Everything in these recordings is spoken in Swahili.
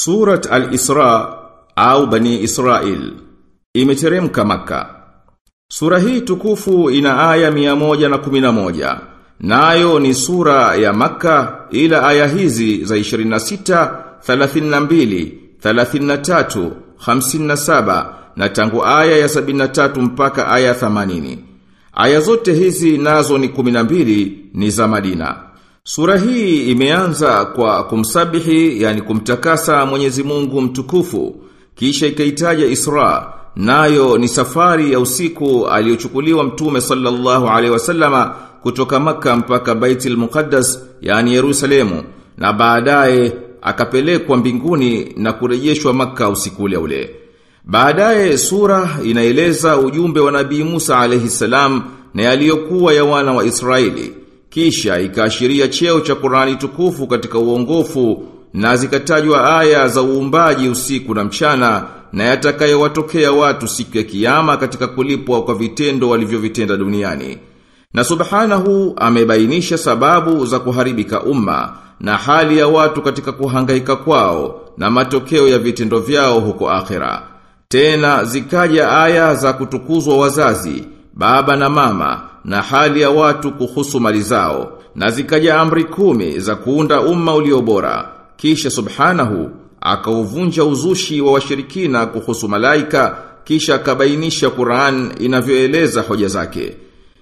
Surat Al-Isra au Bani Israel imeteremka maka. Sura hii tukufu ina aya 111. Nayo ni sura ya maka ila aya hizi za 26, 32, 33, 57 na tangu aya ya 73 mpaka aya 80. Aya zote hizi nazo ni 12 ni za Madina. Sura hii imeanza kwa kumsabihi yani kumtakasa Mwenyezi Mungu mtukufu kisha ikaitaja Isra nayo ni safari ya usiku aliyochukuliwa mtume sallallahu alaihi wasallama kutoka maka mpaka Baitul Muqaddas yani Yerusalemu na baadaye akapelekwa mbinguni na kurejeshwa maka usiku ule ule. Baadaye sura inaeleza ujumbe wa Nabii Musa alaihi salam na yaliyokuwa ya wana wa Israeli. Kisha ikaashiria cheo cha Qur'ani tukufu katika uongofu na zikatajwa aya za uumbaji usiku na mchana na yatakayowatokea watu siku ya kiyama katika kulipwa kwa vitendo walivyovitenda duniani. Na subhanahu amebainisha sababu za kuharibika umma na hali ya watu katika kuhangaika kwao na matokeo ya vitendo vyao huko akhera. Tena zikaja aya za kutukuzwa wazazi, baba na mama na hali ya watu kuhusu mali zao na zikaja amri kumi za kuunda umma uliobora. Kisha subhanahu akauvunja uzushi wa washirikina kuhusu malaika kisha akabainisha Qur'an inavyoeleza hoja zake.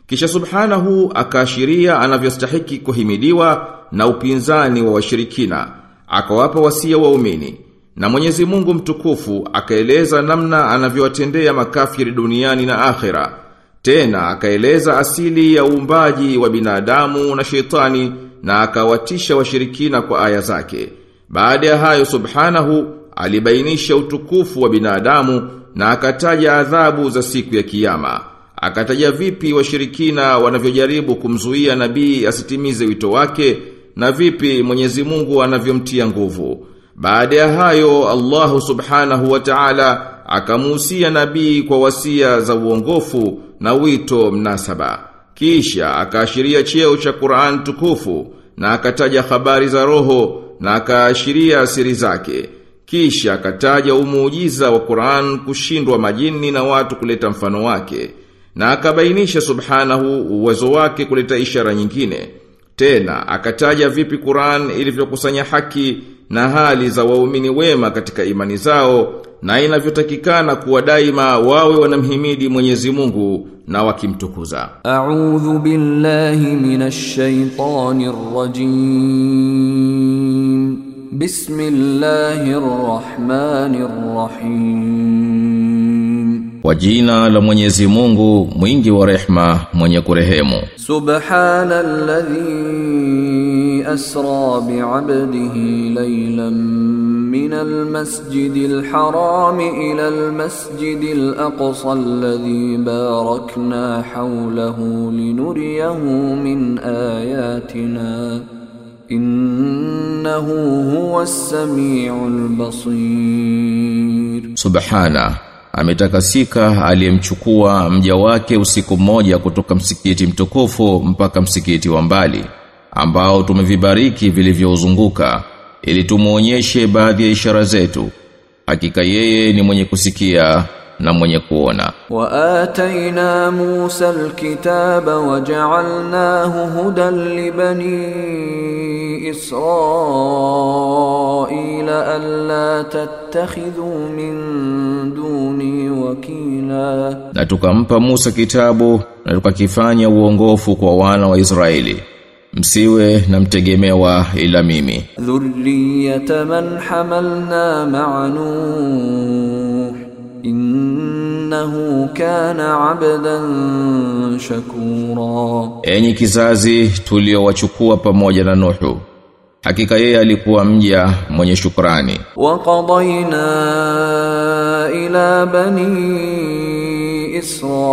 Kisha subhanahu akaashiria anavyostahiki kuhimidiwa na upinzani wa washirikina. Akawapa wasia waumini. Na Mwenyezi Mungu mtukufu akaeleza namna anavyowatendea makafiri duniani na akhera. Tena akaeleza asili ya uumbaji wa binadamu na shetani na akawatisha washirikina kwa aya zake. Baada ya hayo subhanahu alibainisha utukufu wa binadamu na akataja adhabu za siku ya kiyama. Akataja vipi washirikina wanavyojaribu kumzuia nabii asitimize wito wake na vipi Mwenyezi Mungu anavyomtia nguvu. Baada ya hayo Allahu subhanahu wa ta'ala akamuhusia nabii kwa wasia za uongofu na wito mnasaba. Kisha akaashiria cheo cha Qur'an tukufu na akataja habari za roho na akaashiria siri zake. Kisha akataja umuujiza wa Qur'an kushindwa majini na watu kuleta mfano wake. Na akabainisha subhanahu uwezo wake kuleta ishara nyingine. Tena akataja vipi Qur'an ilivyokusanya haki na hali za waumini wema katika imani zao na inavyotakikana kuwa daima wawe wanamhimidi Mwenyezi Mungu na wakimtukuza. A'udhu billahi minash shaitanir rajim. Bismillahir rahmanir rahim. Kwa jina la Mwenyezi Mungu mwingi wa rehma mwenye kurehemu. Subhanalladhi asra bi'abdihi laylan min al-masjidil haram ila al-masjidil aqsa alladhi barakna hawlahu linuriyahu min ayatina innahu huwas samiul basir. Subhana ametakasika aliyemchukua mja wake usiku mmoja kutoka msikiti mtukufu mpaka msikiti wa mbali ambao tumevibariki vilivyouzunguka ili tumuonyeshe baadhi ya ishara zetu. Hakika yeye ni mwenye kusikia na mwenye kuona. Wa ataina Musa alkitaba wa ja'alnahu hudan li bani Israila alla tattakhidhu min duni wakila. Na tukampa Musa kitabu na tukakifanya uongofu kwa wana wa Israeli. Msiwe na mtegemewa ila mimi. Dhurriyata man hamalna ma'a nuh innahu kana abdan shakura, enyi kizazi tuliowachukua pamoja na Nuhu hakika yeye alikuwa mja mwenye shukrani. Wa qadayna ila bani Israila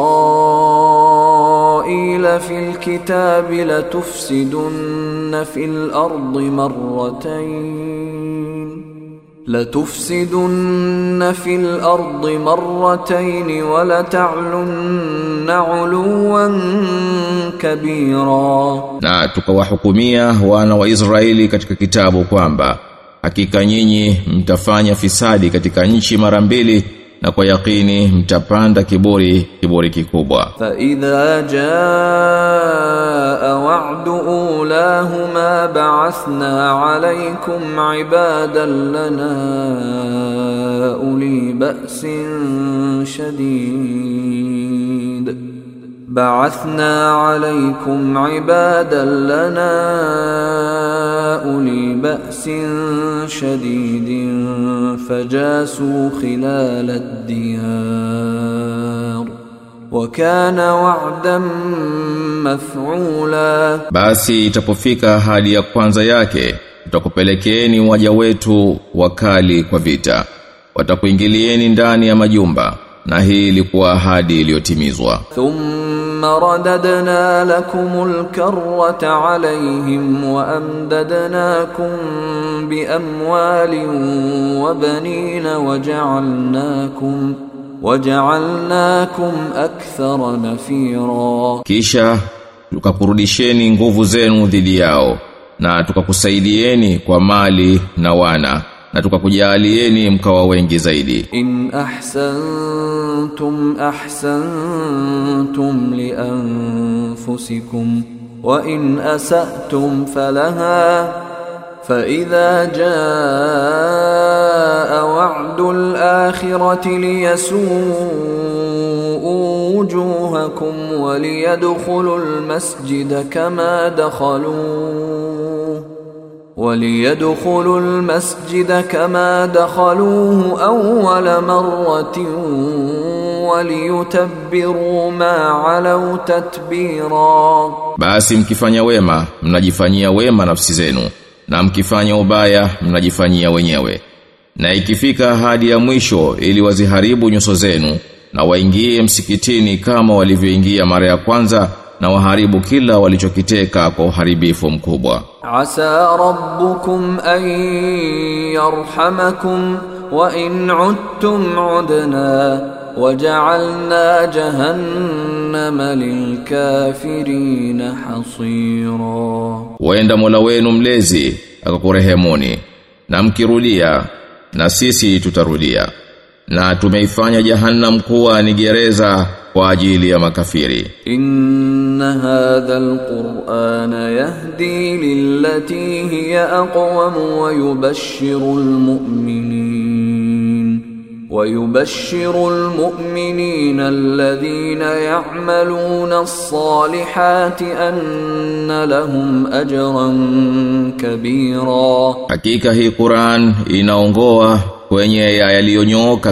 fil kitabi la tufsidunna fil ardi marratayn لتفسدن في الأرض مرتين ولتعلن علوا كبيرا na tukawahukumia wana wa Israeli katika kitabu kwamba hakika nyinyi mtafanya fisadi katika nchi mara mbili na kwa yakini mtapanda kiburi kiburi kikubwa فإذا جاء وعد بعثنا عليكم عبادا لنا أولي بأس شديد. بعثنا عليكم عبادا لنا أولي بأس شديد فجاسوا خلال الديار. wakana wa'dan maf'ula. Basi itapofika hali ya kwanza yake tutakupelekeeni waja wetu wakali kwa vita. Watakuingilieni ndani ya majumba na hii ilikuwa ahadi iliyotimizwa. Thumma radadna lakumul karrata alayhim wa amdadnakum bi amwalin wa banina wa ja'alnakum waja'alnakum akthara nafira. Kisha tukakurudisheni nguvu zenu dhidi yao na tukakusaidieni kwa mali na wana na tukakujalieni mkawa wengi zaidi. In ahsantum ahsantum li anfusikum wa in asatum falaha فإذا جاء وعد الآخرة ليسوءوا وجوهكم وليدخلوا المسجد كما دخلوه وليدخلوا المسجد كما دخلوه أول مرة وليتبروا ما علوا تتبيرا. Basi mkifanya wema, mnajifanyia wema nafsi zenu, na mkifanya ubaya mnajifanyia wenyewe. Na ikifika hadi ya mwisho ili waziharibu nyuso zenu na waingie msikitini kama walivyoingia mara ya kwanza na waharibu kila walichokiteka kwa uharibifu mkubwa. Asa rabbukum an yarhamakum wa in udtum udna waja'alna jahannam جهنم للكافرين حصيرا Waenda Mola wenu mlezi akakurehemuni na mkirudia na sisi tutarudia na tumeifanya jahannam kuwa ni gereza kwa ajili ya makafiri إن هذا القرآن يهدي للتي هي أقوم ويبشر المؤمنين ويبشر المؤمنين الذين يعملون الصالحات أن لهم أجرا كبيرا. حقيقة هي قرآن إنا ونغوة ونيا يليونيوكا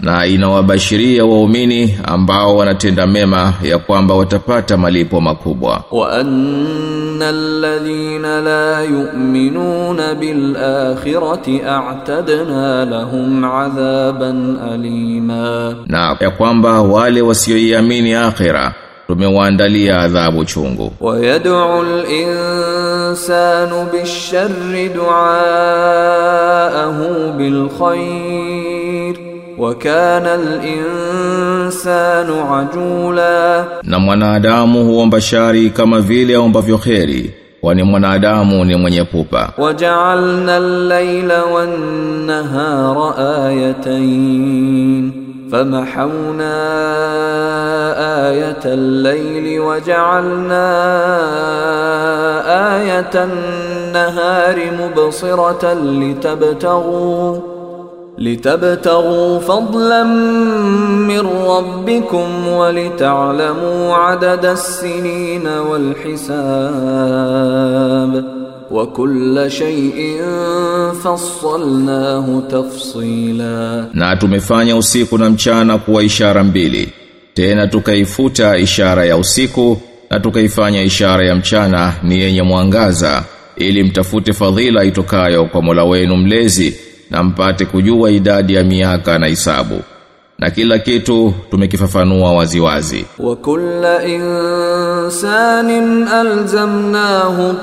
na inawabashiria waumini ambao wanatenda mema ya kwamba watapata malipo makubwa. Wa annal ladhina la yu'minuna bil akhirati a'tadna lahum adhaban alima. Na ya kwamba wale wasioiamini akhira tumewaandalia adhabu chungu. Wayad'u al-insanu bish-sharri du'aahu bil khair وكان الإنسان عجولا na mwanadamu huomba shari kama vile aombavyo kheri kwani mwanadamu ni mwenye pupa وجعلنا الليل والنهار آيتين فمحونا آية الليل وجعلنا آية litabtaghu fadlan min rabbikum wa lita'lamu adada as-sinina wal hisab wa kulla shay'in fassalnahu tafsila na tumefanya usiku na mchana kuwa ishara mbili. Tena tukaifuta ishara ya usiku na tukaifanya ishara ya mchana ni yenye mwangaza ili mtafute fadhila itokayo kwa Mola wenu mlezi na mpate kujua idadi ya miaka na isabu na kila kitu tumekifafanua waziwazi. Wa kulla insanin alzamnahu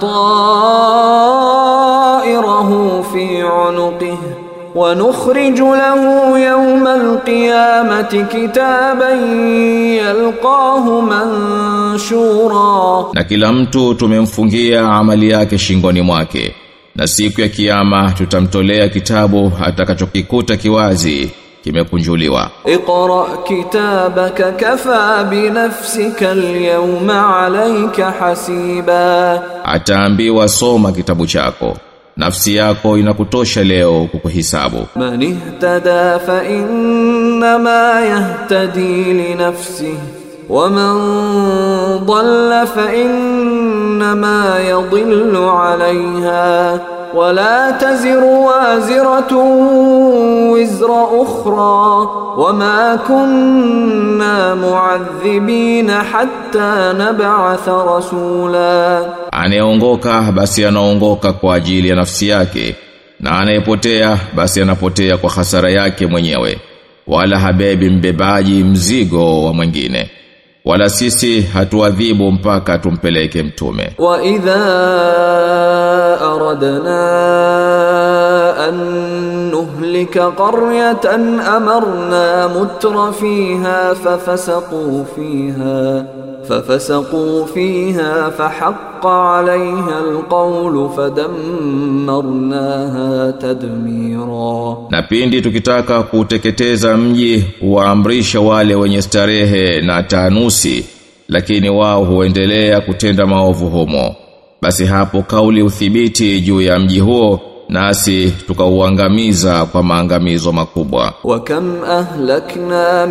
ta'irahu fi unuqihi wa nukhriju lahu yawma alqiyamati kitaban yalqahu manshura. Na kila mtu tumemfungia amali yake shingoni mwake na siku ya kiyama tutamtolea kitabu atakachokikuta kiwazi kimekunjuliwa. Iqra kitabaka kafa bi nafsika al-yawma alayka hasiba. Ataambiwa soma kitabu chako. Nafsi yako inakutosha leo kukuhisabu. Manihtada fa inna yahtadi li nafsihi. ومن ضل فإنما يضل عليها ولا تزر وازرة وزر أخرى وما كنا معذبين حتى نبعث رسولا anayeongoka basi anaongoka kwa ajili ya nafsi yake na anayepotea basi anapotea kwa hasara yake mwenyewe wala habebi mbebaji mzigo wa mwingine wala sisi hatuadhibu mpaka tumpeleke mtume وإذا أردنا أن نهلك قرية أمرنا متر فيها ففسقوا فيها ففسقوا فيها فحق عليها القول فدمرناها تدميرا na pindi tukitaka kuteketeza mji huwaamrisha wale wenye starehe na taanusi lakini wao huendelea kutenda maovu humo basi hapo kauli uthibiti juu ya mji huo nasi tukauangamiza kwa maangamizo makubwa وكم أهلكنا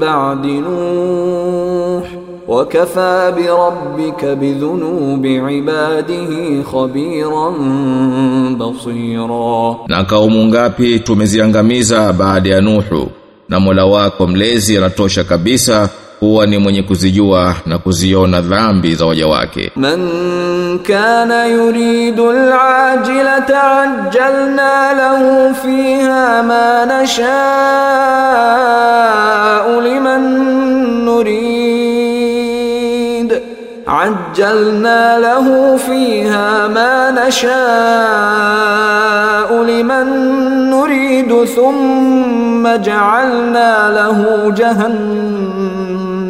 ba'di Nuh wa kafa bi rabbika bi dhunubi ibadihi khabiran na kaumu ngapi tumeziangamiza baada ya Nuhu, na Mola wako mlezi anatosha kabisa kuwa ni mwenye kuzijua na kuziona dhambi za waja wake من كان يريد العاجلة عجلنا له فيها ما نشاء لمن نريد عجلنا له فيها ما نشاء لمن نريد ثم جعلنا له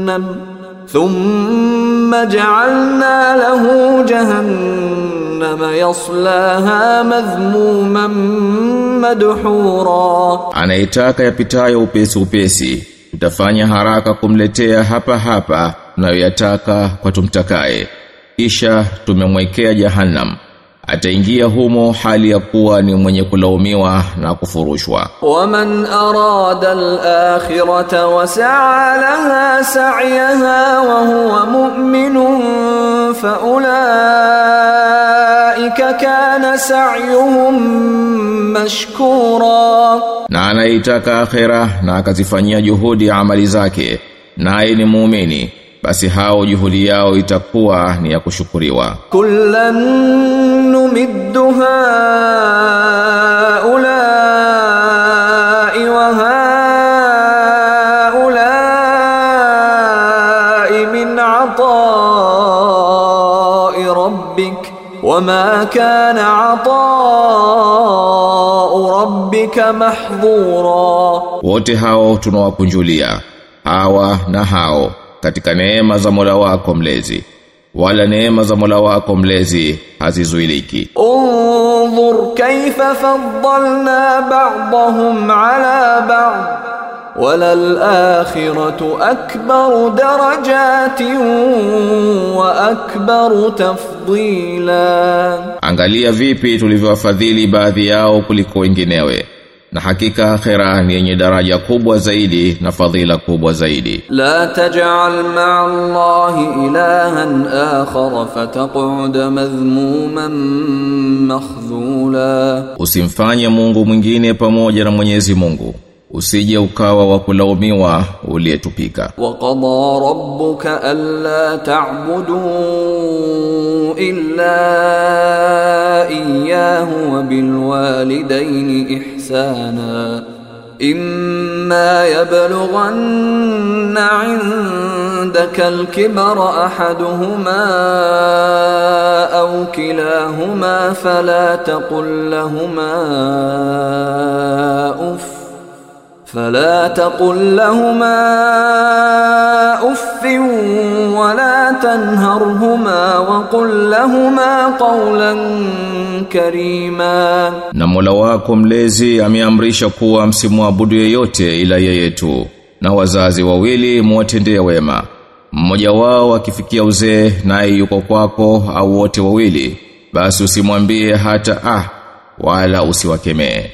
جهنم ثم جعلنا له جهنم يصلاها مذموما مدحورا anayetaka yapitayo upesi upesi tutafanya haraka kumletea hapa hapa tunayoyataka kwa tumtakaye kisha tumemwekea jahannam ataingia humo hali ya kuwa ni mwenye kulaumiwa na kufurushwa. Waman arada al-akhirata wa sa'a laha sa'yaha wa huwa mu'minun fa ulaika kana sa'yuhum mashkura, na anaitaka akhira na akazifanyia juhudi amali zake, naye ni muumini, basi hao juhudi yao itakuwa ni ya kushukuriwa. kullan numiddu haulai wa haulai min atai rabbik wama kana atai rabbika wote hao tunawakunjulia hawa na hao katika neema za Mola wako mlezi wala neema za Mola wako mlezi hazizuiliki. Unzur kaifa faddalna ba'dahum ala ba'd wala al-akhiratu akbaru darajatin wa akbaru tafdila, angalia vipi tulivyowafadhili baadhi yao kuliko wenginewe na hakika akhira ni yenye daraja kubwa zaidi na fadhila kubwa zaidi. La taj'al ma'a allahi ilahan akhar fataq'ud madhmuman makhzula. Usimfanye mungu mwingine pamoja na mwenyezi mungu. usije ukawa wa kulaumiwa uliyetupika. wa qada rabbuka alla ta'budu illa iyyahu wa bil walidayni ihsana إما يبلغن عندك الكبر أحدهما أو كلاهما فلا تقل لهما أف فلا تقل لهما اف ولا تنهرهما وقل لهما قولا كريما Na Mola wako mlezi ameamrisha kuwa msimwabudu yeyote ila yeye tu. Na wazazi wawili muwatendee wema. Mmoja wao akifikia uzee naye yuko kwako au wote wawili, basi usimwambie hata ah wala usiwakemee.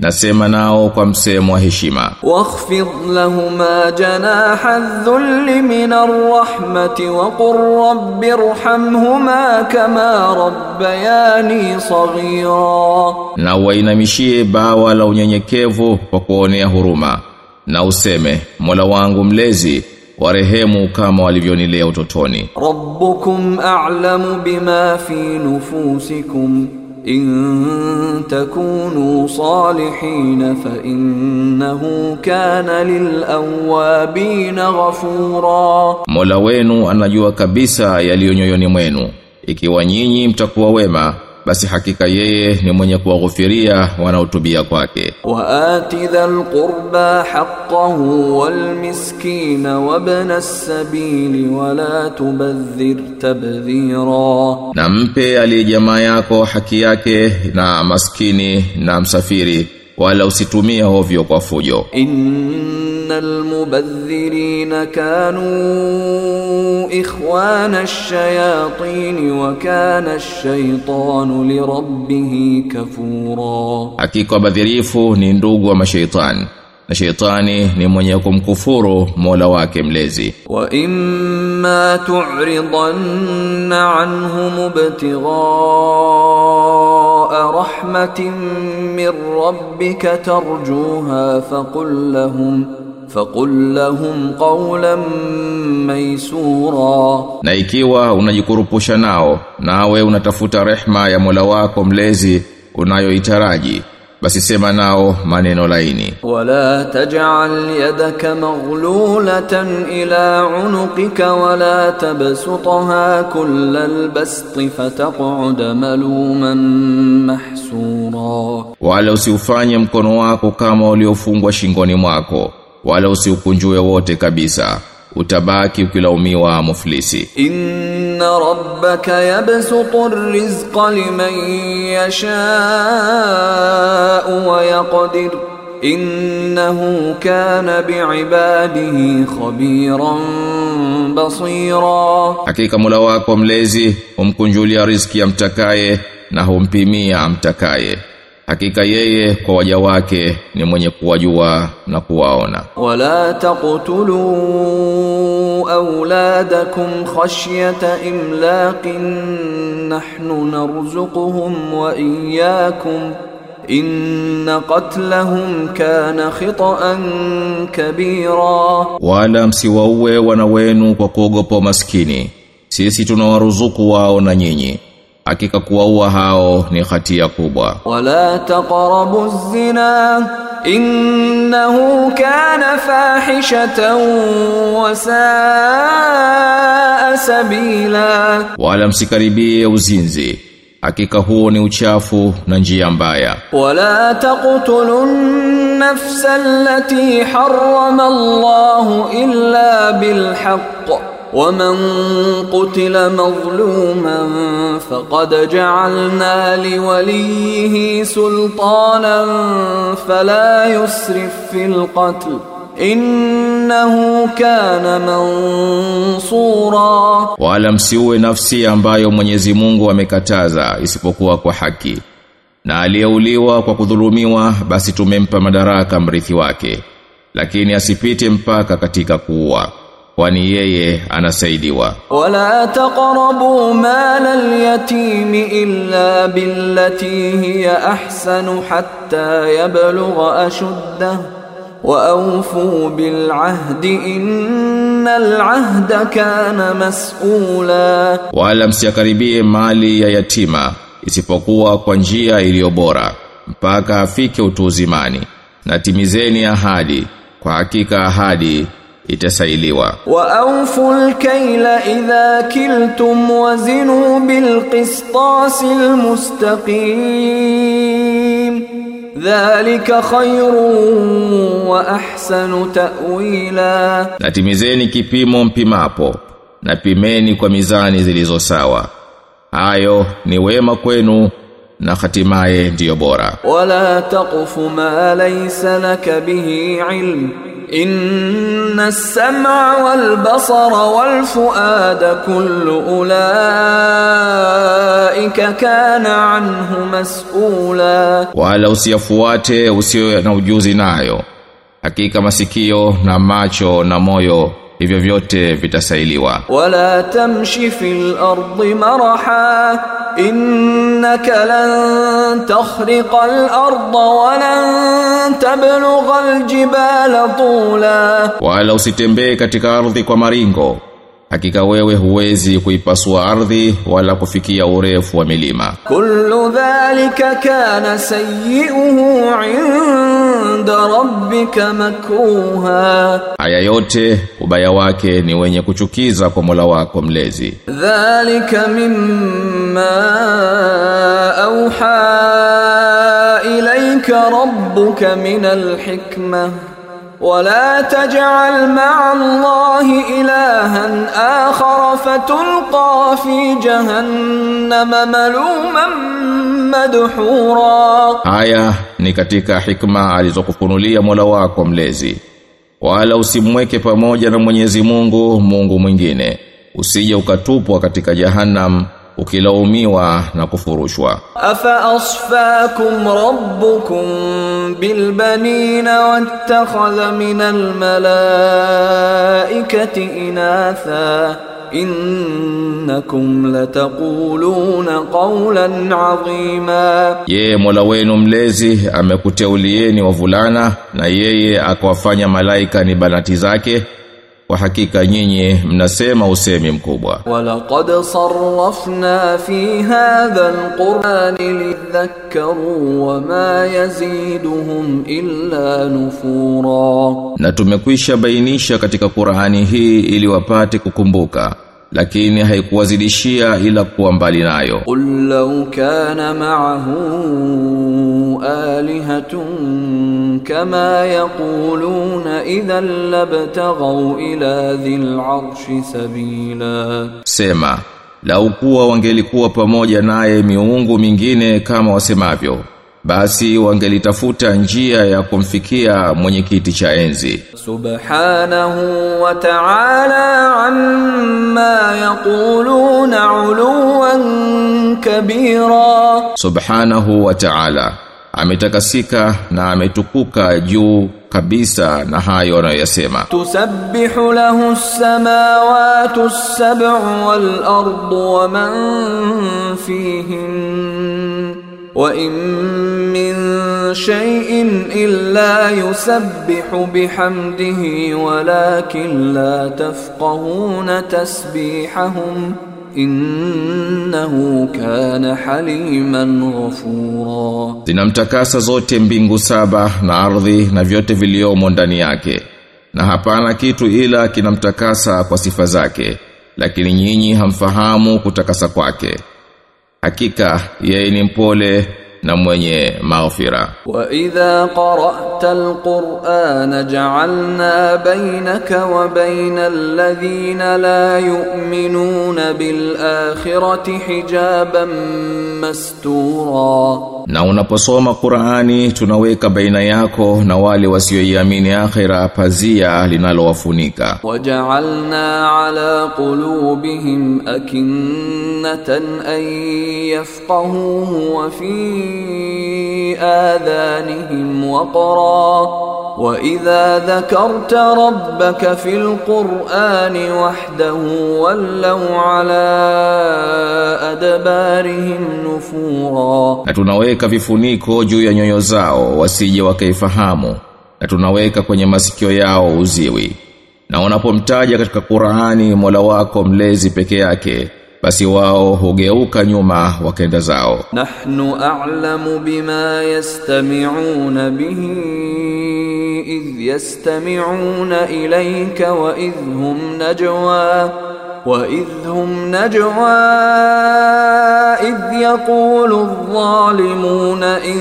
nasema nao kwa msemo wa heshima. Wakhfid lahumā janāha adh-dhulli min ar-rahmati wa qur rabbi irhamhumā kamā rabbayānī saghīrā na wainamishie bawa la unyenyekevu kwa kuonea huruma. Na useme Mola wangu mlezi warehemu kama walivyonilea utotoni. Rabbukum a'lamu bima fi nufusikum in takunu salihin fa innahu kana lilawabin ghafura, Mola wenu anajua kabisa yaliyo nyoyoni mwenu, ikiwa nyinyi mtakuwa wema basi hakika yeye ni mwenye kuwaghufiria wanaotubia kwake. Wa ati dhal qurba haqqahu wal miskina wabna as-sabili wala tubadhir tabdhira. Na mpe aliye jamaa yako haki yake na maskini na msafiri wala usitumie ovyo kwa fujo. Innal mubadhirina kanu ikhwana ash-shayatin wa kana ash-shaytanu li rabbih kafura. Hakika badhirifu ni ndugu wa mashaitani na shaitani ni mwenye kumkufuru Mola wake mlezi. Wa imma tu'ridanna anhum ibtigha رحمة من ربك ترجوها فقل لهم فقل لهم قولا ميسورا Na ikiwa unajikurupusha nao nawe unatafuta rehma ya Mola wako mlezi unayoitaraji basi sema nao maneno laini. Wala taj'al yadaka maghlulatan ila unuqika wala tabsutha kullal bast fataq'ud maluman mahsura. Wala usiufanye mkono wako kama uliofungwa shingoni mwako wala usiukunjue wote kabisa utabaki ukilaumiwa muflisi. Inna rabbaka yabsutu rizqa liman yasha'u wa yaqdir. Innahu kana biibadihi khabiran basira. Hakika mula wako mlezi umkunjulia riziki amtakaye na humpimia amtakaye hakika yeye kwa waja wake ni mwenye kuwajua na kuwaona. Wala taqtulu auladakum khashyata imlaqin nahnu narzuquhum wa iyyakum. Inna qatlahum kana khita'an kabira. Wala msiwaue wana wenu kwa kuogopa maskini sisi tunawaruzuku wao na nyinyi hakika kuwaua hao ni hatia kubwa. Wala taqrabu zina innahu kana fahishatan wa saa sabila, wala msikaribie uzinzi hakika huo ni uchafu na njia mbaya. Wala taqtulun nafsa allati harrama Allahu illa bil ومن قتل مظلوما فقد جعلنا لوليه سلطانا فلا يسرف في القتل إنه كان منصورا wala msiue nafsi ambayo Mwenyezi Mungu amekataza isipokuwa kwa haki na aliyeuliwa kwa kudhulumiwa basi tumempa madaraka mrithi wake lakini asipite mpaka katika kuua kwani yeye anasaidiwa. Wala taqrabu mala al-yatim illa billati hiya ahsanu hatta yablugha ashuddah wa awfu bil ahdi innal ahda kana mas'ula, wala msiakaribie mali ya yatima isipokuwa kwa njia iliyo bora mpaka afike utuuzimani na timizeni ahadi, kwa hakika ahadi itasailiwa. Wa awful kayla idha kiltum wazinu bil qistasil mustaqim. Dhalika khayrun wa ahsanu ta'wila. Natimizeni kipimo mpimapo na pimeni kwa mizani zilizo sawa. Hayo ni wema kwenu na hatimaye ndiyo bora. Wala taqfu ma laysa laka bihi ilm. Inna as-sam'a wal basara wal fuada kullu ulaika kana anhu mas'ula, wala usiyafuate usiyo na ujuzi nayo, hakika masikio na macho na moyo hivyo vyote vitasailiwa. Wala tamshi fil ardi maraha innaka lan takhriqa al arda wa lan tablugha al jibala tula. Wala usitembee katika ardhi kwa maringo hakika wewe huwezi kuipasua ardhi wala kufikia urefu wa milima. Kullu dhalika kana sayyi'uhu 'inda rabbika makruha. Haya yote ubaya wake ni wenye kuchukiza kwa Mola wako mlezi. Dhalika mimma auha ilayka rabbuka min alhikmah ولا تجعل مع الله إلها آخر فتلقى في جهنم ملوما مدحورا Haya ni katika hikma alizokufunulia Mola wako mlezi. Wala usimweke pamoja na Mwenyezi Mungu Mungu mwingine. Usije ukatupwa katika jahannam ukilaumiwa na kufurushwa. Afa asfakum rabbukum bilbanina wattakhadha minal malaikati inatha. Innakum lataquluna qawlan adhima, ye Mola wenu mlezi amekuteulieni wavulana na yeye akawafanya malaika ni banati zake kwa hakika nyinyi mnasema usemi mkubwa. Walaqad sarrafna fi hadha alquran lidhakkaru wama yaziduhum illa nufura. Na tumekwisha bainisha katika Qur'ani hii ili wapate kukumbuka lakini haikuwazidishia ila kuwa mbali nayo. Qul law kana ma'ahu alihatun kama yaquluna idhan labtaghaw ila dhil arshi sabila. Sema lau kuwa wangelikuwa pamoja naye miungu mingine kama wasemavyo basi wangelitafuta njia ya kumfikia mwenye kiti cha enzi. Subhanahu wa ta'ala amma yaquluna uluwan kabira. Subhanahu wa ta'ala ametakasika na ametukuka juu kabisa na hayo anayosema tusabbihu lahu samawati as-sab'u wal ardu wa man fihin وإن من شيء إلا يسبح بحمده ولكن لا تفقهون تسبيحهم إنه كان حليما غفورا Zinamtakasa zote mbingu saba na ardhi na vyote viliomo ndani yake. Na hapana kitu ila kinamtakasa kwa sifa zake, lakini nyinyi hamfahamu kutakasa kwake. Hakika yeye ni mpole na mwenye maghfira. وإذا قرأت القرآن جعلنا بينك وبين الذين لا يؤمنون بالآخرة حجابا مستورا Na unaposoma Qur'ani tunaweka baina yako na wale wasioiamini akhira pazia linalowafunika. وجعلنا على قلوبهم أكنة أن يفقهوه وفي آذانهم وقرا وإذا ذكرت ربك في القرآن وحده ولوا على أدبارهم نفورا Na tunaweka vifuniko juu ya nyoyo zao wasije wakaifahamu na tunaweka kwenye masikio yao uziwi. Na unapomtaja katika Qur'ani Mola wako mlezi peke yake basi wao hugeuka nyuma wakenda zao. نحن أعلم بما يستمعون به إذ يستمعون إليك وإذ هم نجوى وإذ هم نجوى إذ يقول الظالمون إن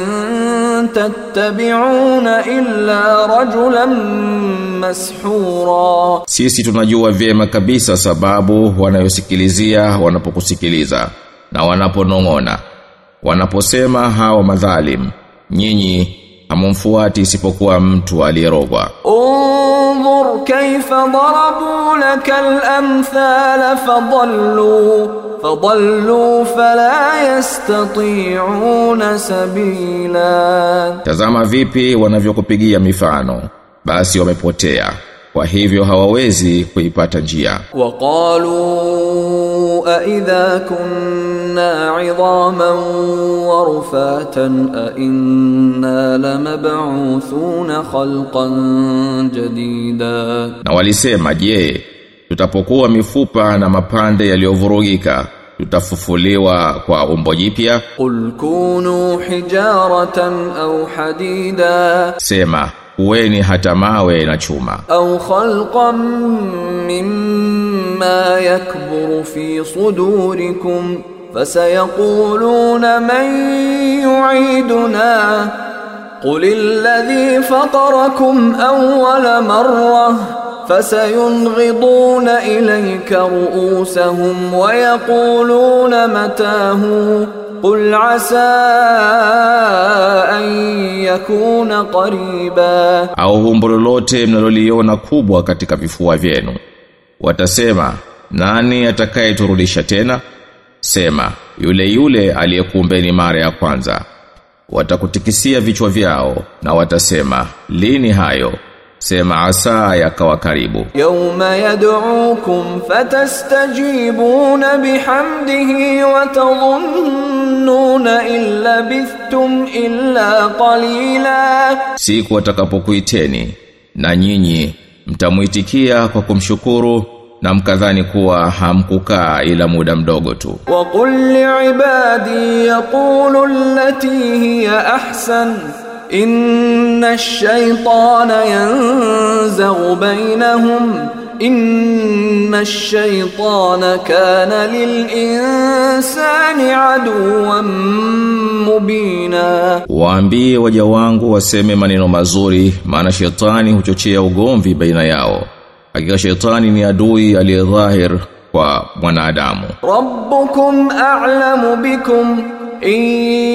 تتبعون إلا رجلا مسحورا Sisi tunajua vyema kabisa sababu wanayosikilizia wanapokusikiliza na wanaponong'ona. Wanaposema hao madhalim, nyinyi hamumfuati isipokuwa mtu aliyerogwa. Unzur kayfa darabu lakal amthal fadallu fadallu fala yastati'una sabila. Tazama vipi wanavyokupigia mifano. Basi wamepotea. Kwa hivyo hawawezi kuipata njia. Waqalu a idha kunna كنا عظاما ورفاتا أإنا لمبعوثون خلقا جديدا Na walisema, je, tutapokuwa mifupa na mapande yaliyovurugika, tutafufuliwa kwa umbo jipya? قل كونوا حجارة أو حديدا Sema, kuweni hata mawe na chuma. أو خلقا مما يكبر في صدوركم فسيقولون من يعيدنا قل الذي فطركم أول مرة فسينغضون إليك رؤوسهم ويقولون متاه قل عسى أن يكون قريبا Au umbo lolote mnaloliona kubwa katika vifua vyenu. Watasema, nani atakayeturudisha tena? Sema, yule yule aliyekuumbeni mara ya kwanza. Watakutikisia vichwa vyao na watasema, lini hayo? Sema asa yakawa karibu. Yawma yad'ukum fatastajibuna bihamdihi wa tadhunnuna illa bithtum illa qalila. Siku watakapokuiteni na nyinyi mtamwitikia kwa kumshukuru na mkadhani kuwa hamkukaa ila muda mdogo tu. Wa qul liibadi yaqulu allati hiya ahsan inna ash-shaytana yanzaghu bainahum inna ash-shaytana kana lil insani aduwwan mubina, waambie waja wangu waseme maneno mazuri, maana shetani huchochea ugomvi baina yao hakika shetani ni adui aliyedhahir kwa mwanadamu. Rabbukum a'lamu bikum in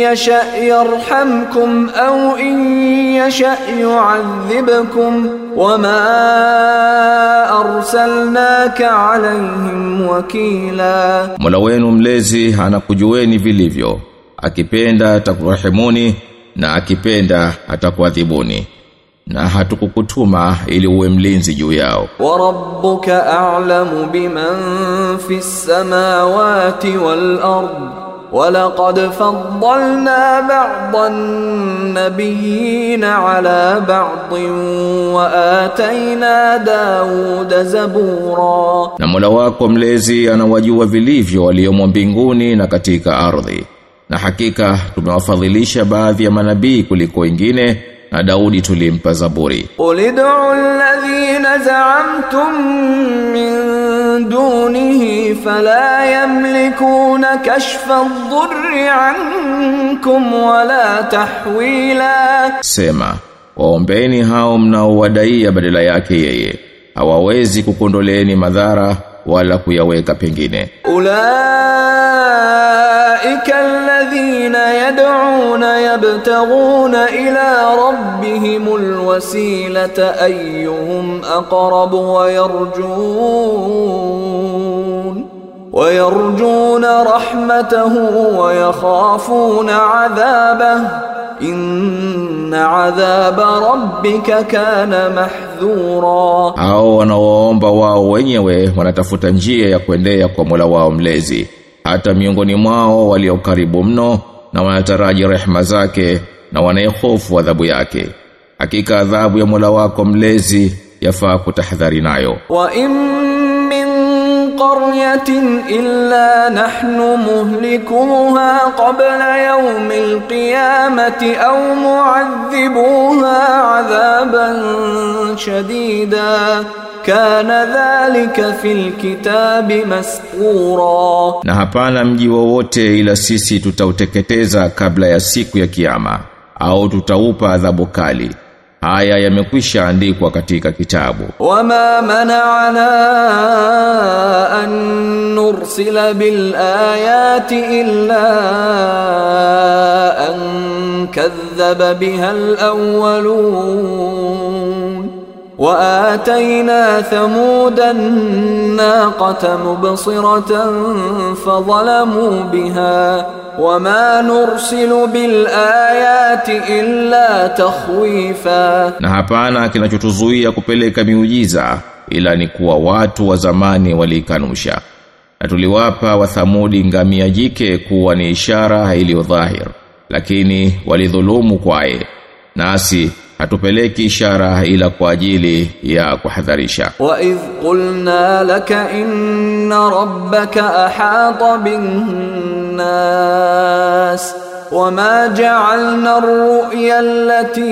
yasha yarhamkum au in yasha yu'adhibkum wama arsalnaka alayhim wakila. Mola wenu mlezi anakujueni vilivyo akipenda atakurahimuni na akipenda atakuadhibuni Na hatukukutuma ili uwe mlinzi juu yao. وربك أعلم بمن في السماوات والأرض ولقد فضلنا بعض النبيين على بعض وآتينا داود زبورا Na Mola wako mlezi anawajua vilivyo waliomo mbinguni na katika ardhi. Na hakika tumewafadhilisha baadhi ya manabii kuliko wengine na Daudi tulimpa Zaburi. Ulidu alladhina za'amtum min dunihi fala yamlikuna kashfa adh-dhurri ankum wala tahwila, sema waombeni hao mnaowadaia badala yake yeye hawawezi kukondoleeni madhara wala kuyaweka pengine ulaika alladhina yad'una yabtaghuna ila rabbihim wasilata ayyuhum aqrab wa yarjun wa yarjun rahmatahu wa yakhafuna 'adhabahu inna adhaba rabbika kana mahdhura hao wanaoomba wao wenyewe wanatafuta njia ya kuendea kwa Mola wao mlezi. Hata miongoni mwao walio karibu mno na wanataraji rehema zake na wanayehofu adhabu yake. Hakika adhabu ya Mola wako mlezi yafaa kutahadhari nayo. Wa imma qaryatin illa nahnu muhlikuha qabla yawm alqiyamati aw mu'adhibuha 'adhaban shadida kana dhalika fil kitabi masqura na hapana mji wowote ila sisi tutauteketeza kabla ya siku ya kiyama au tutaupa adhabu kali. haya yamekwisha andikwa katika kitabu وما منعنا أن نرسل بالآيات إلا أن كذب بها الأولون وآتينا ثمود الناقة مبصرة فظلموا wama nursilu bilayati illa takhwifa, na hapana kinachotuzuia kupeleka miujiza ila ni kuwa watu wa zamani waliikanusha. Na tuliwapa wathamudi ngamia jike kuwa ni ishara iliyo dhahir lakini walidhulumu kwaye. Nasi hatupeleki ishara ila kwa ajili ya kuhadharisha. وإذ قلنا لك إن ربك أحاط بالناس وما جعلنا الرؤيا التي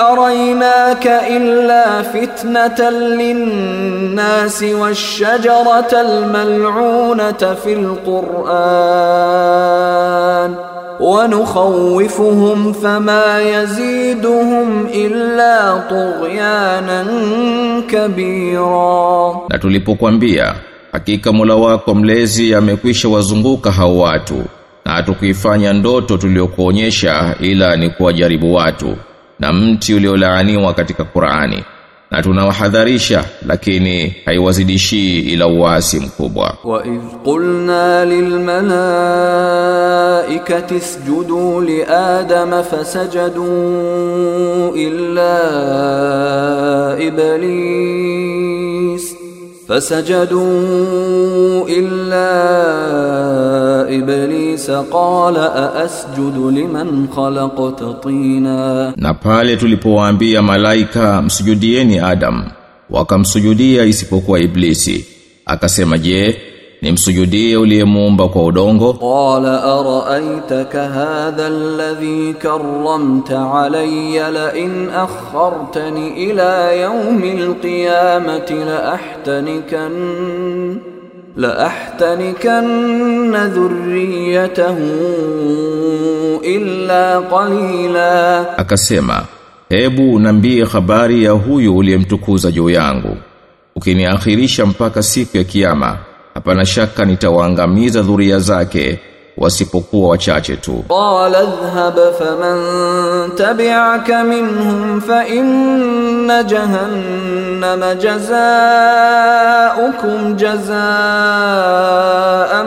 أريناك إلا فتنة للناس والشجرة الملعونة في القرآن ونخوفهم فما يزيدهم إلا طغيانا كبيرا na tulipokuambia hakika Mola wako mlezi amekwisha wazunguka hao watu na hatukuifanya ndoto tuliyokuonyesha ila ni kuwajaribu watu na mti uliolaaniwa katika Qur'ani na tunawahadharisha lakini haiwazidishii ila uasi mkubwa وإذ قلنا للملائكة اسجدوا لآدم فسجدوا إلا إبليس fasajadu illa iblis qala aasjudu liman khalaqta tina, na pale tulipowaambia malaika msujudieni Adam, wakamsujudia isipokuwa Iblisi, akasema je nimsujudie uliyemuumba kwa udongo. Qala araitaka hadha alladhi karramta alayya la in akhartani ila yawmi alqiyamati la ahtanikan la ahtanikan dhurriyatahu illa qalila. Akasema hebu nambie habari ya huyu uliyemtukuza juu yangu. Ukiniakhirisha mpaka siku ya kiyama hapana shaka nitawaangamiza dhuria zake wasipokuwa wachache tu. Qala dhhab faman tabi'aka minhum fa inna jahannama jazaa'ukum jazaa'an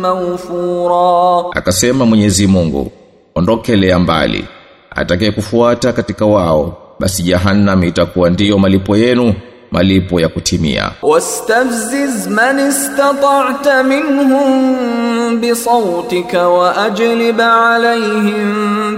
mawfura. Akasema Mwenyezi Mungu ondokelea mbali. Atakayekufuata katika wao basi jahannam itakuwa ndiyo malipo yenu malipo ya kutimia واستفزز من استطعت منهم بصوتك وأجلب عليهم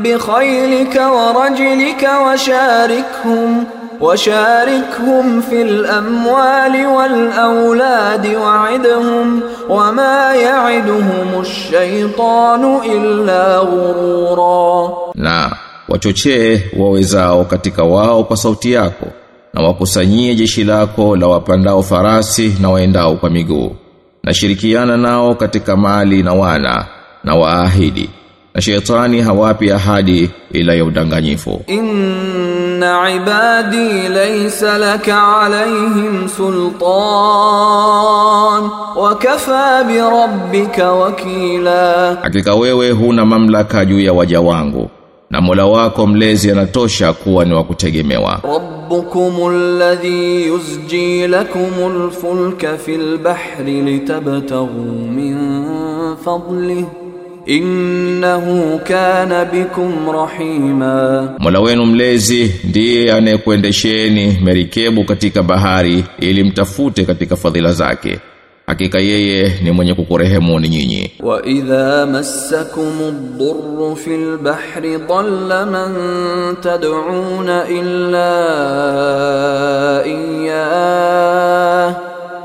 بخيلك ورجلك وشاركهم وشاركهم في الأموال والأولاد وعدهم وما يعدهم الشيطان إلا غرورا na wachochee wawezao katika wao kwa sauti yako na wakusanyie jeshi lako la wapandao farasi na waendao kwa miguu. Na shirikiana nao katika mali na wana na waahidi na shetani hawapi ahadi ila ya udanganyifu. Inna ibadi laysa laka alaihim sultan wa kafa bi rabbika wakila. Hakika wewe huna mamlaka juu ya waja wangu na Mola wako mlezi anatosha kuwa ni wa kutegemewa. Rabbukumul ladhi yusji lakumul fulka fil bahri litabtaghu min fadlihi innahu kana bikum rahima, Mola wenu mlezi ndiye anayekuendesheni merikebu katika bahari ili mtafute katika fadhila zake hakika yeye ni mwenye kukurehemuni nyinyi وإذا مسكم الضر في البحر ضل من تدعون إلا إياه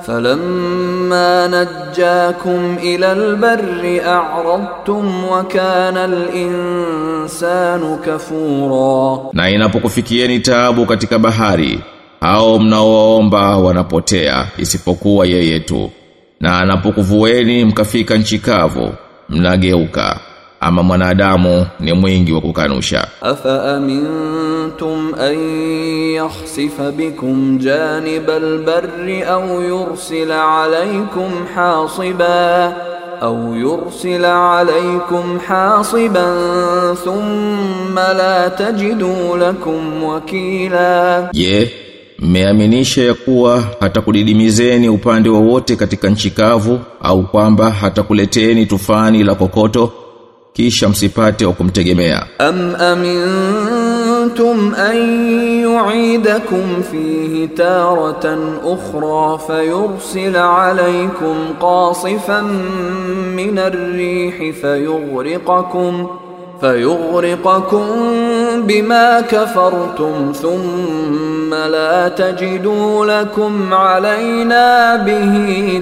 فلما نجاكم إلى البر أعرضتم وكان الإنسان كفورا na inapokufikieni taabu katika bahari au mnaoomba wanapotea isipokuwa yeye tu na anapokuvueni mkafika nchi kavu mnageuka ama mwanadamu ni mwingi wa kukanusha afa amintum an yakhsifa bikum janib albarri au yursila alaykum hasiba au yursila alaykum hasiban thumma la tajidu lakum wakila je yeah mmeaminisha ya kuwa hatakudidimizeni upande wowote katika nchikavu au kwamba hatakuleteni tufani la kokoto kisha msipate wa kumtegemea. Am amintum an yu'idakum fihi taratan ukhra fayursil alaykum qasifan min ar-rih fayughriqakum فيغرقكم بما كفرتم ثم لا تجدوا لكم علينا به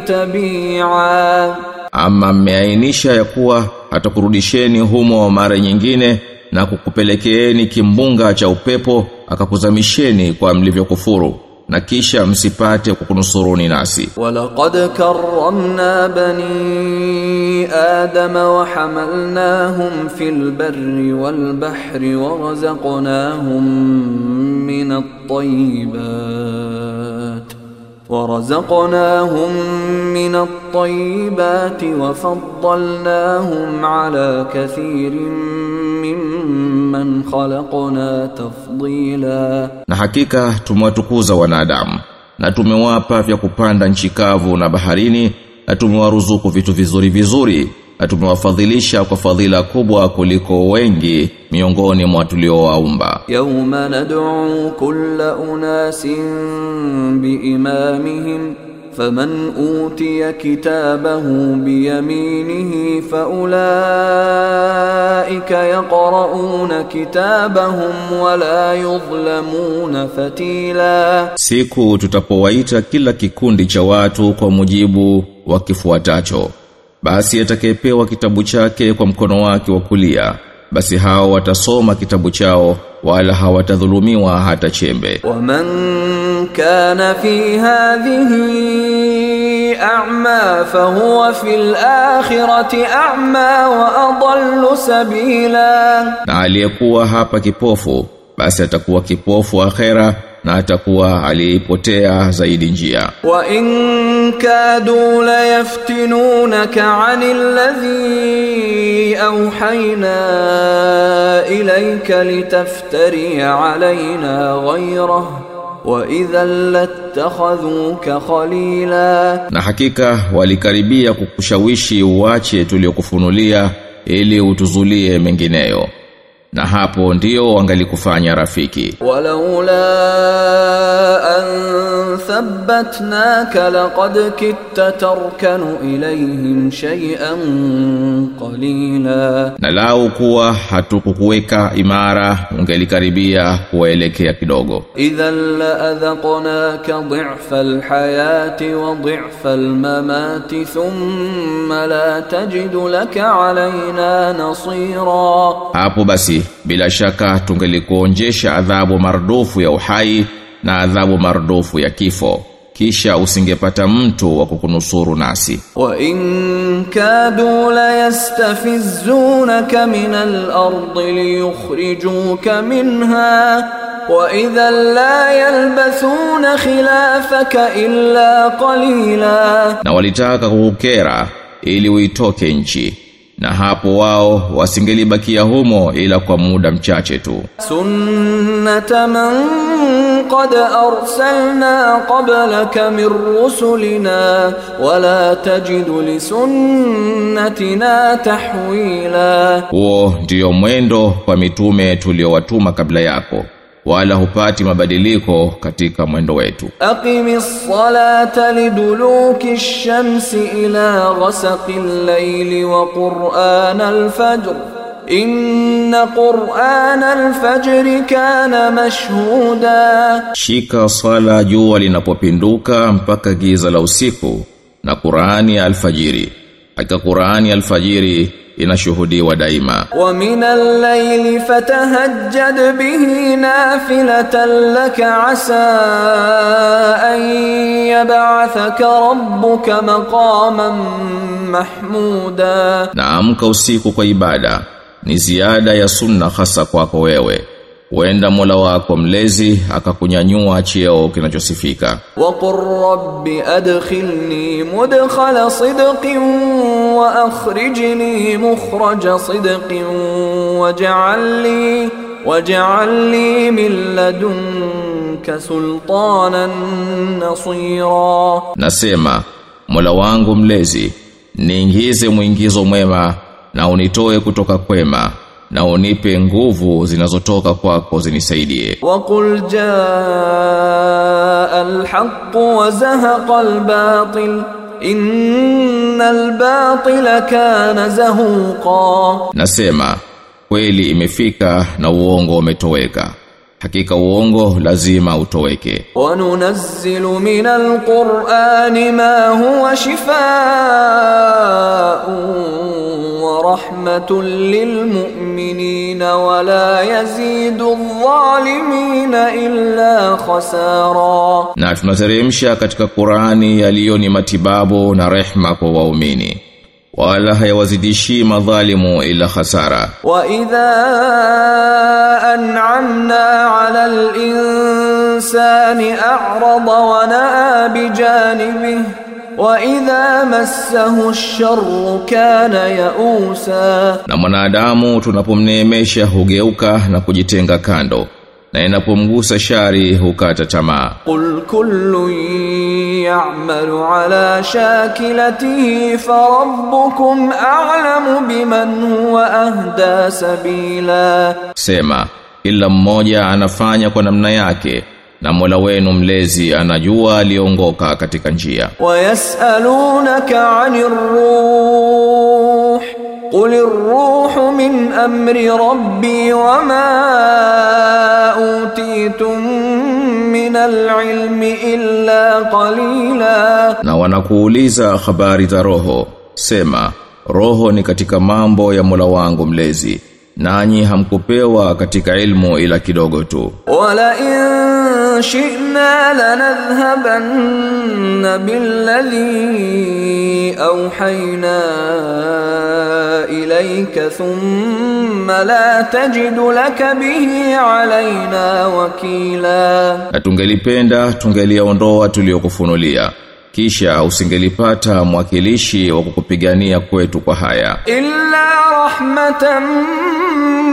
تبيعا ama mmeainisha ya kuwa hatakurudisheni humo mara nyingine na kukupelekeeni kimbunga cha upepo akakuzamisheni kwa mlivyokufuru na kisha msipate kunusuruni nasi walaqad karramna bani adama wa hamalnahum fil barri wal bahri wa razaqnahum min at-tayyibat ورزقناهم من الطيبات وفضلناهم على كثير من mimman khalaqna tafdila na hakika tumewatukuza wanadamu na tumewapa vya kupanda nchi kavu na baharini na tumewaruzuku vitu vizuri vizuri na tumewafadhilisha kwa fadhila kubwa kuliko wengi miongoni mwa tuliowaumba. Yauma nad'u kulla unasin biimamihim فمن أوتي كتابه بيمينه فأولئك يقرؤون كتابهم ولا يظلمون فتيلا siku tutapowaita kila kikundi cha watu kwa mujibu wa kifuatacho basi atakayepewa kitabu chake kwa mkono wake wa kulia basi hao watasoma kitabu chao wala hawatadhulumiwa hata chembe. Waman kana fi hadhihi a'ma fahuwa fil akhirati a'ma wa adallu sabila. Na aliyekuwa hapa kipofu basi atakuwa kipofu akhera na atakuwa aliipotea zaidi njia. Wa in كادوا ليفتنونك عن الذي أوحينا إليك لتفتري علينا غيره وإذا لاتخذوك خليلا na hakika walikaribia kukushawishi uache tuliokufunulia ili utuzulie mengineyo na hapo ndio wangalikufanya rafiki. Walaula an thabbatnaka laqad kitta tarkanu ilayhim shay'an qalila. Na lau kuwa hatukukuweka imara ungelikaribia kuelekea kidogo. Idhan la adhaqnaka dhi'fa alhayati wa dhi'fa almamati thumma la tajidu laka alayna nasira. Hapo basi bila shaka tungelikuonjesha adhabu mardufu ya uhai na adhabu mardufu ya kifo. Kisha usingepata mtu wa kukunusuru nasi. Wa in kadu la yastafizunaka min al-ardi liyukhrijuka minha wa idha la yalbathuna khilafaka illa qalila. Na walitaka kukukera ili uitoke nchi na hapo wao wasingelibakia humo ila kwa muda mchache tu. Sunnata man qad arsalna qablaka min rusulina wala tajidu li sunnatina tahwila. Huo ndiyo mwendo kwa mitume tuliowatuma kabla yako wala hupati mabadiliko katika mwendo wetu. Aqimis salata liduluki ash-shamsi ila ghasaqil layli wa qur'an al-fajr inna qur'an al-fajr kana mashhuda, shika sala jua linapopinduka mpaka giza la usiku na Qur'ani alfajiri. Hakika Qur'ani alfajiri inashuhudiwa daima. Wa minal layli fatahajjad bihi nafilatan laka asa an yab'athaka rabbuka maqaman mahmuda. Naamka usiku kwa ibada. Ni ziada ya sunna hasa kwako wewe. Wenda Mola wako mlezi akakunyanyua cheo kinachosifika. Wa qur rabbi adkhilni mudkhala sidqin wa akhrijni mukhraja sidqin waj'al li min ladunka sultanan nasira. Nasema Mola wangu mlezi niingize mwingizo mwema na unitoe kutoka kwema na unipe nguvu zinazotoka kwako zinisaidie. Wa qul jaa al-haqq wa zahaqa al-batil innal batila kana zahuqa, nasema kweli imefika na uongo umetoweka hakika uongo lazima utoweke. Wanunazzilu min alqur'ani ma huwa shifaa'un wa rahmatun lilmu'minina wa la yazidu adh-dhalimina illa khasara. Na tunateremsha katika Qur'ani yaliyo ni matibabu na rehma kwa waumini wala hayawazidishi madhalimu ila hasara wa idha an'amna 'ala al-insani a'rada wa na'a bi janibihi wa idha massahu ash-sharru kana ya'usa. Na mwanadamu tunapomneemesha hugeuka na kujitenga kando na inapomgusa shari hukata tamaa. Qul kullu ya'malu ala shakilatihi farabbukum a'lamu biman huwa ahda sabila. Sema ila mmoja anafanya kwa namna yake na Mola wenu mlezi anajua aliongoka katika njia. Wayasalunaka 'anir ruh. Qulir ruhu min amri rabbi wa ma utitum min alilmi illa na wanakuuliza habari za roho, sema roho ni katika mambo ya Mola wangu mlezi. Nanyi hamkupewa katika ilmu ila kidogo tu. Wala in شئنا لنذهبن بالذي أوحينا إليك ثم لا تجد لك به علينا وكيلا na tungelipenda tungeliondoa tuliokufunulia kisha usingelipata mwakilishi wa kukupigania kwetu kwa haya إلا رحمة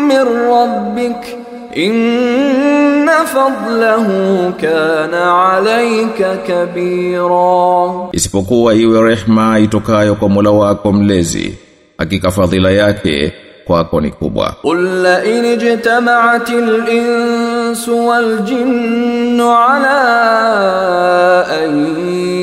من ربك Inna fadlahu kana alayka kabira, isipokuwa iwe rehma itokayo kwa Mola wako mlezi, hakika fadhila yake kwako ni kubwa. Qul la in ijtama'atil insu wal jinnu ala an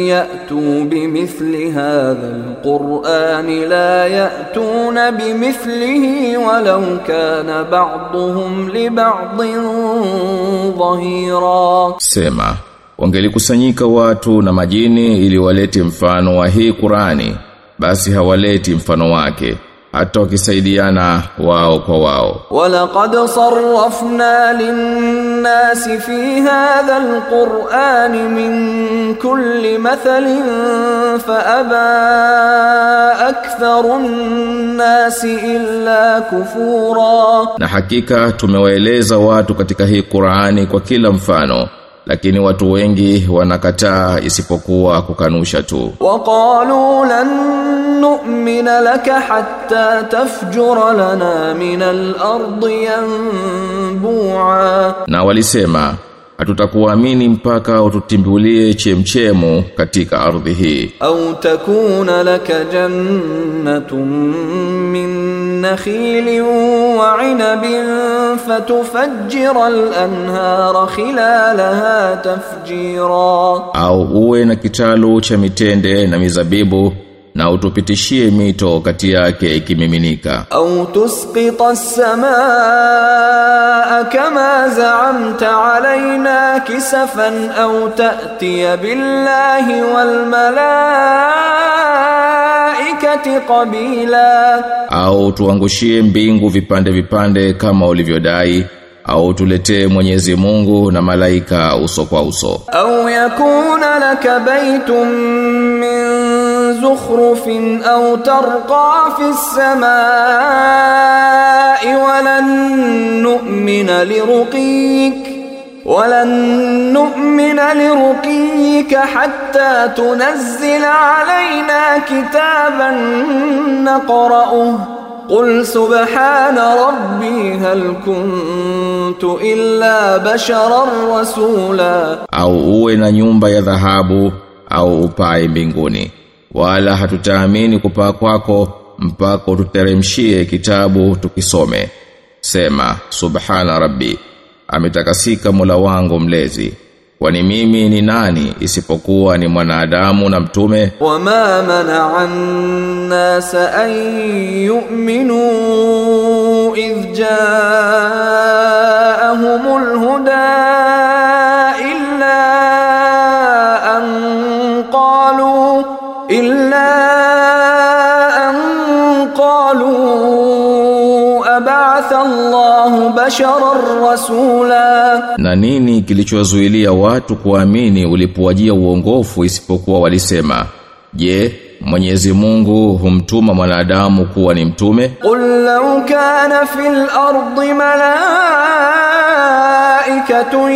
ya'tu bimithli hadha القرآن لا يأتون بمثله ولو كان بعضهم لبعض ظهيرا Sema, wangelikusanyika watu na majini ili walete mfano wa hii Qurani, basi hawaleti mfano wake, hata wakisaidiana wao kwa wao. ولقد صرفنا الناس في هذا القرآن من كل مثل فأبى أكثر الناس إلا كفورا. نحكيك تمويليز واتو katika hii Qur'ani kwa lakini watu wengi wanakataa isipokuwa kukanusha tu. Waqalu lan nu'mina laka hatta tafjura lana min al-ardi yanbu'a. Na walisema hatutakuamini mpaka ututimbulie chemchemu katika ardhi hii. Au takuna laka jannatun min nakhilin wa 'inabin fatufajjira al-anhara khilalaha tafjira. Au uwe na kitalu cha mitende na mizabibu na utupitishie mito kati yake ikimiminika. Au tusqita as-samaa kama za'amta alaina kisafan au ta'tiya billahi wal malaikati qabila. Au tuangushie mbingu vipande vipande kama ulivyodai au tuletee Mwenyezi Mungu na malaika uso kwa uso. Au yakuna laka baitun min زخرف أو ترقى في السماء ولن نؤمن لرقيك ولن نؤمن لرقيك حتى تنزل علينا كتابا نقرأه قل سبحان ربي هل كنت إلا بشرا رسولا au uwe na nyumba ya dhahabu au upae wala hatutaamini kupaa kwako mpaka tuteremshie kitabu tukisome. Sema subhana rabbi ametakasika mula wangu mlezi. Kwani mimi ni nani isipokuwa ni mwanadamu na mtume? Wama mana'annas an yu'minu idh ja'ahumul hudaa ba'atha Allahu basharan rasula. Na nini kilichozuilia watu kuamini ulipowajia uongofu isipokuwa walisema je Mwenyezi Mungu humtuma mwanadamu kuwa ni mtume? Qul law kana fil ardi malaikatun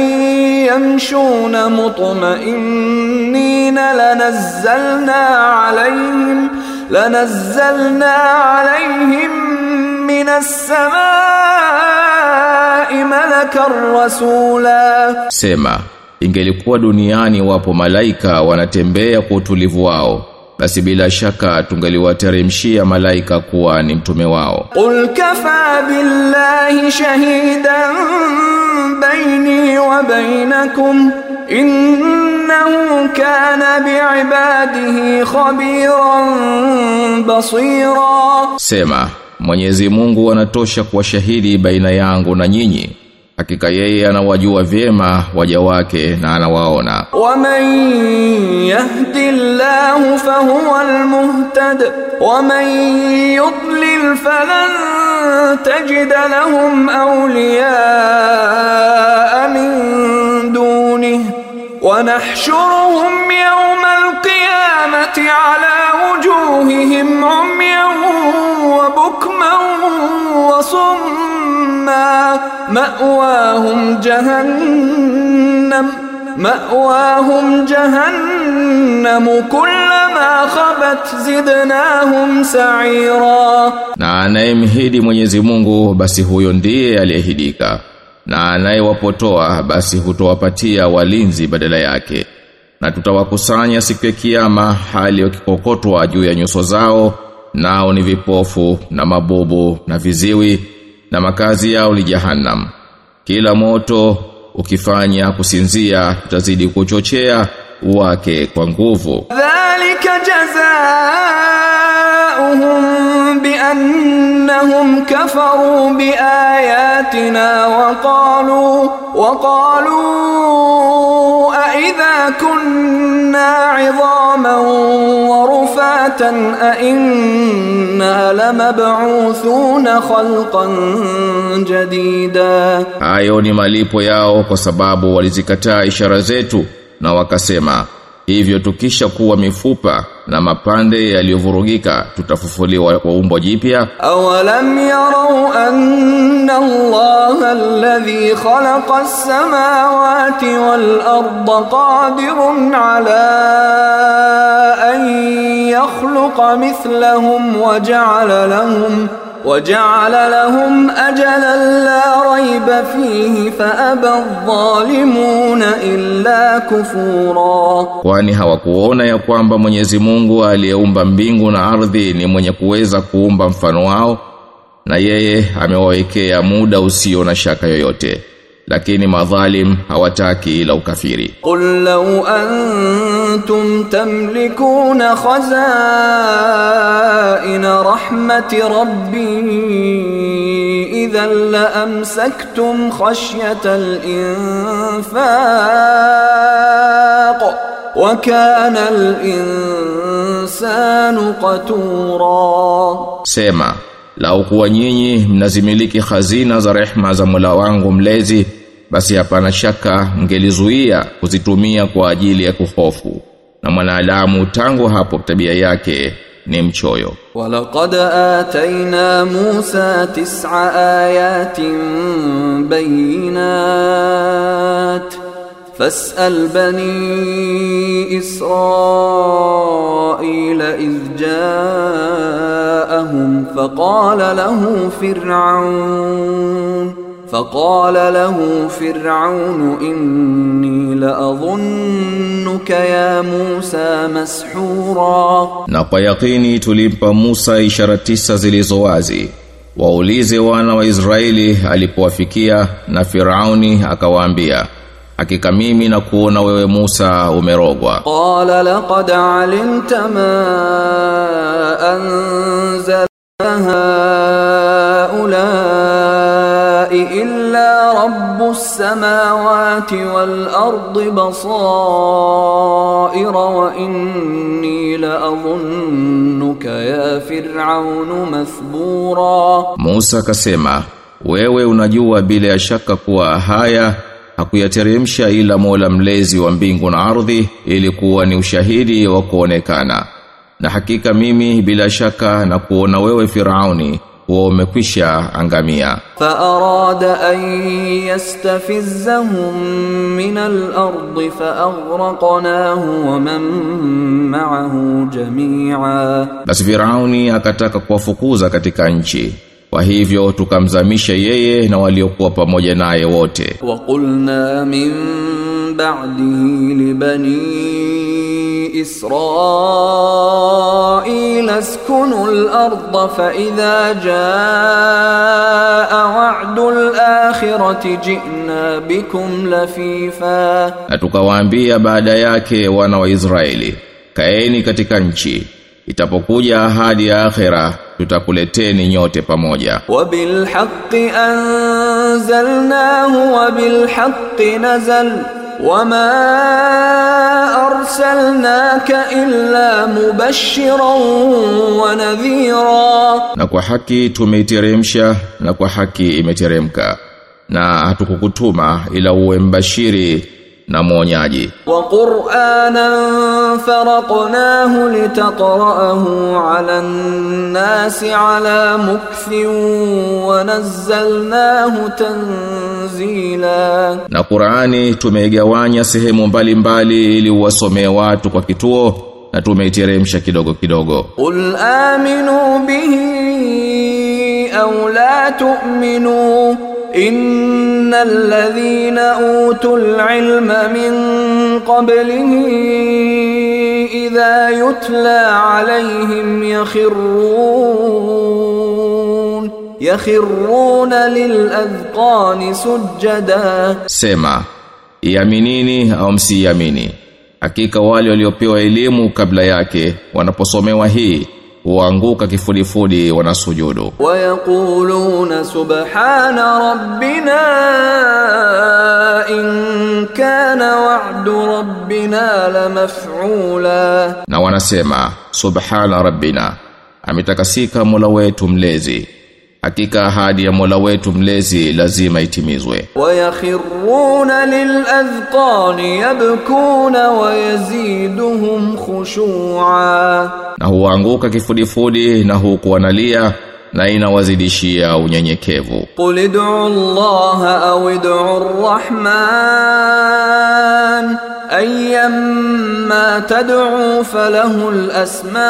yamshuna mutma'innina lanazzalna alayhim lanazzalna alayhim من السماء ملكا رسولا Sema, ingelikuwa duniani wapo malaika wanatembea kwa utulivu wao, basi bila shaka tungeliwateremshia malaika kuwa ni mtume wao. قل كفى بالله شهيدا بيني وبينكم إنه كان بعباده خبيرا بصيرا Sema, Mwenyezi Mungu anatosha kuwa shahidi baina yangu na nyinyi. Hakika yeye anawajua vyema waja wake na anawaona. Waman yahdi llahu fahuwa almuhtad waman yudlil falan tajid lahum awliyaa min dunihi. ونحشرهم يوم القيامة على وجوههم عميا وبكما وصما مأواهم جهنم مأواهم جهنم كلما خبت زدناهم سعيرا Na anayemhidi Mwenyezi Mungu basi huyo ndiye aliyehidika. na anayewapotoa basi hutowapatia walinzi badala yake. Na tutawakusanya siku ya kiyama hali wakikokotwa juu ya nyuso zao nao ni vipofu na mabubu na viziwi na makazi yao ni jahannam. Kila moto ukifanya kusinzia utazidi kuchochea wake kwa nguvu. Dhalika jazaa جزاؤهم بأنهم كفروا بآياتنا وقالوا وقالوا أإذا كنا عظاما ورفاتا أإنا لمبعوثون خلقا جديدا Hayo ni malipo yao kwa sababu walizikataa ishara zetu na wakasema Hivyo tukisha kuwa mifupa na mapande yaliyovurugika tutafufuliwa kwa umbo jipya. Awalam yarau anna Allah alladhi khalaqa as-samawati wal arda qadirun ala an yakhluqa mithlahum wa ja'ala lahum وجعل لهم أجلا لا ريب فيه فأبى الظالمون إلا كفورا kwani hawakuona ya kwamba Mwenyezi Mungu aliyeumba mbingu na ardhi ni mwenye kuweza kuumba mfano wao na yeye amewawekea muda usio na shaka yoyote lakini madhalim hawataki ila ukafiri qul law antum tamlikuna khazaina rahmati rabbi idhan la amsaktum khashyata al-infaq وكان الإنسان قتورا سيما Lau kuwa nyinyi mnazimiliki hazina za rehma za mula wangu mlezi basi hapana shaka mngelizuia kuzitumia kwa ajili ya kuhofu. Na mwanadamu tangu hapo tabia yake ni mchoyo. Walaqad ataina Musa tis'a ayatin bayinat فاسأل بني إسرائيل إذ جاءهم فقال له فرعون فقال له فرعون إني لأظنك يا موسى مسحورا. نقا يقيني تلمب موسى إشارة تسا زلزوازي وأوليزي وأنا وإسرائيلي ألي بوافكيا نفرعوني أكوانبيا hakika mimi na kuona wewe Musa umerogwa. Qala laqad alimta ma anzala haulai illa rabbus samawati wal ardi basaira wa inni la adhunnuka ya fir'aun mathbura. Musa akasema, wewe unajua bila ya shaka kuwa haya hakuyateremsha ila Mola mlezi wa mbingu na ardhi ili kuwa ni ushahidi wa kuonekana. Na hakika mimi bila shaka na kuona wewe Firauni huwa umekwisha angamia. Fa arada an yastafizzahum min al-ard fa aghraqnahu wa man ma'ahu jami'a. Basi Firauni akataka kuwafukuza katika nchi kwa hivyo tukamzamisha yeye na waliokuwa pamoja naye wote. Wa qulna min ba'dihi li bani israil askunu al-ardha fa idha jaa wa'du al-akhirati ji'na bikum lafifa. Na tukawaambia baada yake wana wa Israeli kaeni katika nchi itapokuja ahadi ya akhira tutakuleteni nyote pamoja. Wabil haqqi anzalnahu wabil haqqi nazal wama arsalnaka illa mubashiran wa nadhira. Na kwa haki tumeiteremsha na kwa haki imeteremka. Na hatukukutuma ila uwe mbashiri na mwonyaji. Wa qur'anan فرقناه لتقرأه على الناس على مكث ونزلناه تنزيلا Na Qur'ani tumeigawanya sehemu mbalimbali ili uwasomee watu kwa kituo na tumeiteremsha kidogo kidogo. قل آمنوا به أو لا تؤمنوا إن الذين أوتوا العلم من قبله إذا يتلى عليهم يخرون يخرون للأذقان سجدا. سيما يمينيني أو مسي يميني أكيك والي وليو بيو علمو قبل ياكي ونبو وهي huanguka kifudifudi wanasujudu. Wayaquluna subhana rabbina in kana wa'du rabbina lamaf'ula. Na wanasema subhana rabbina ametakasika mola wetu mlezi hakika ahadi ya Mola wetu mlezi lazima itimizwe. Wayakhiruna lilazqani yabkuna wa yaziduhum khushu'a, na huanguka kifudifudi na huku wanalia na inawazidishia unyenyekevu. Qul ud'u Allah au ud'u ar-Rahman أيما تدعوا فله الأسماء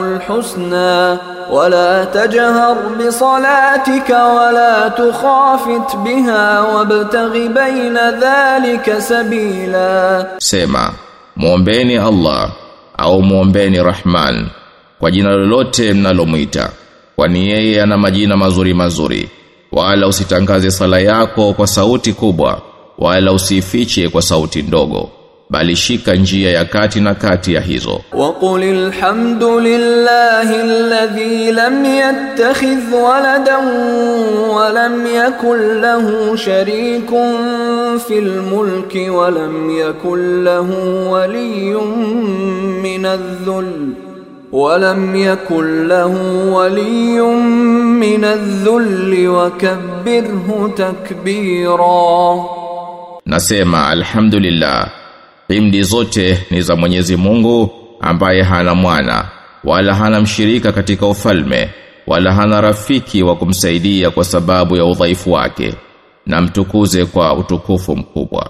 الحسنى ولا تجهر بصلاتك ولا تخافت بها وابتغ بين ذلك سبيلا Sema, muombeni Allah au muombeni Rahman kwa jina lolote mnalomwita. Kwani yeye ana majina mazuri mazuri. Wala usitangaze sala yako kwa sauti kubwa, wala usifiche kwa sauti ndogo bali shika njia ya kati na kati ya hizo waqulil hamdulillahi alladhi lam yattakhidh waladan wa lam yakul lahu sharikun fil mulki wa lam yakul lahu waliyyun min adh-dhul ولم يكن له ولي من الذل وكبره تكبيرا Nasema alhamdulillah Himdi zote ni za Mwenyezi Mungu ambaye hana mwana wala hana mshirika katika ufalme wala hana rafiki wa kumsaidia kwa sababu ya udhaifu wake. Na mtukuze kwa utukufu mkubwa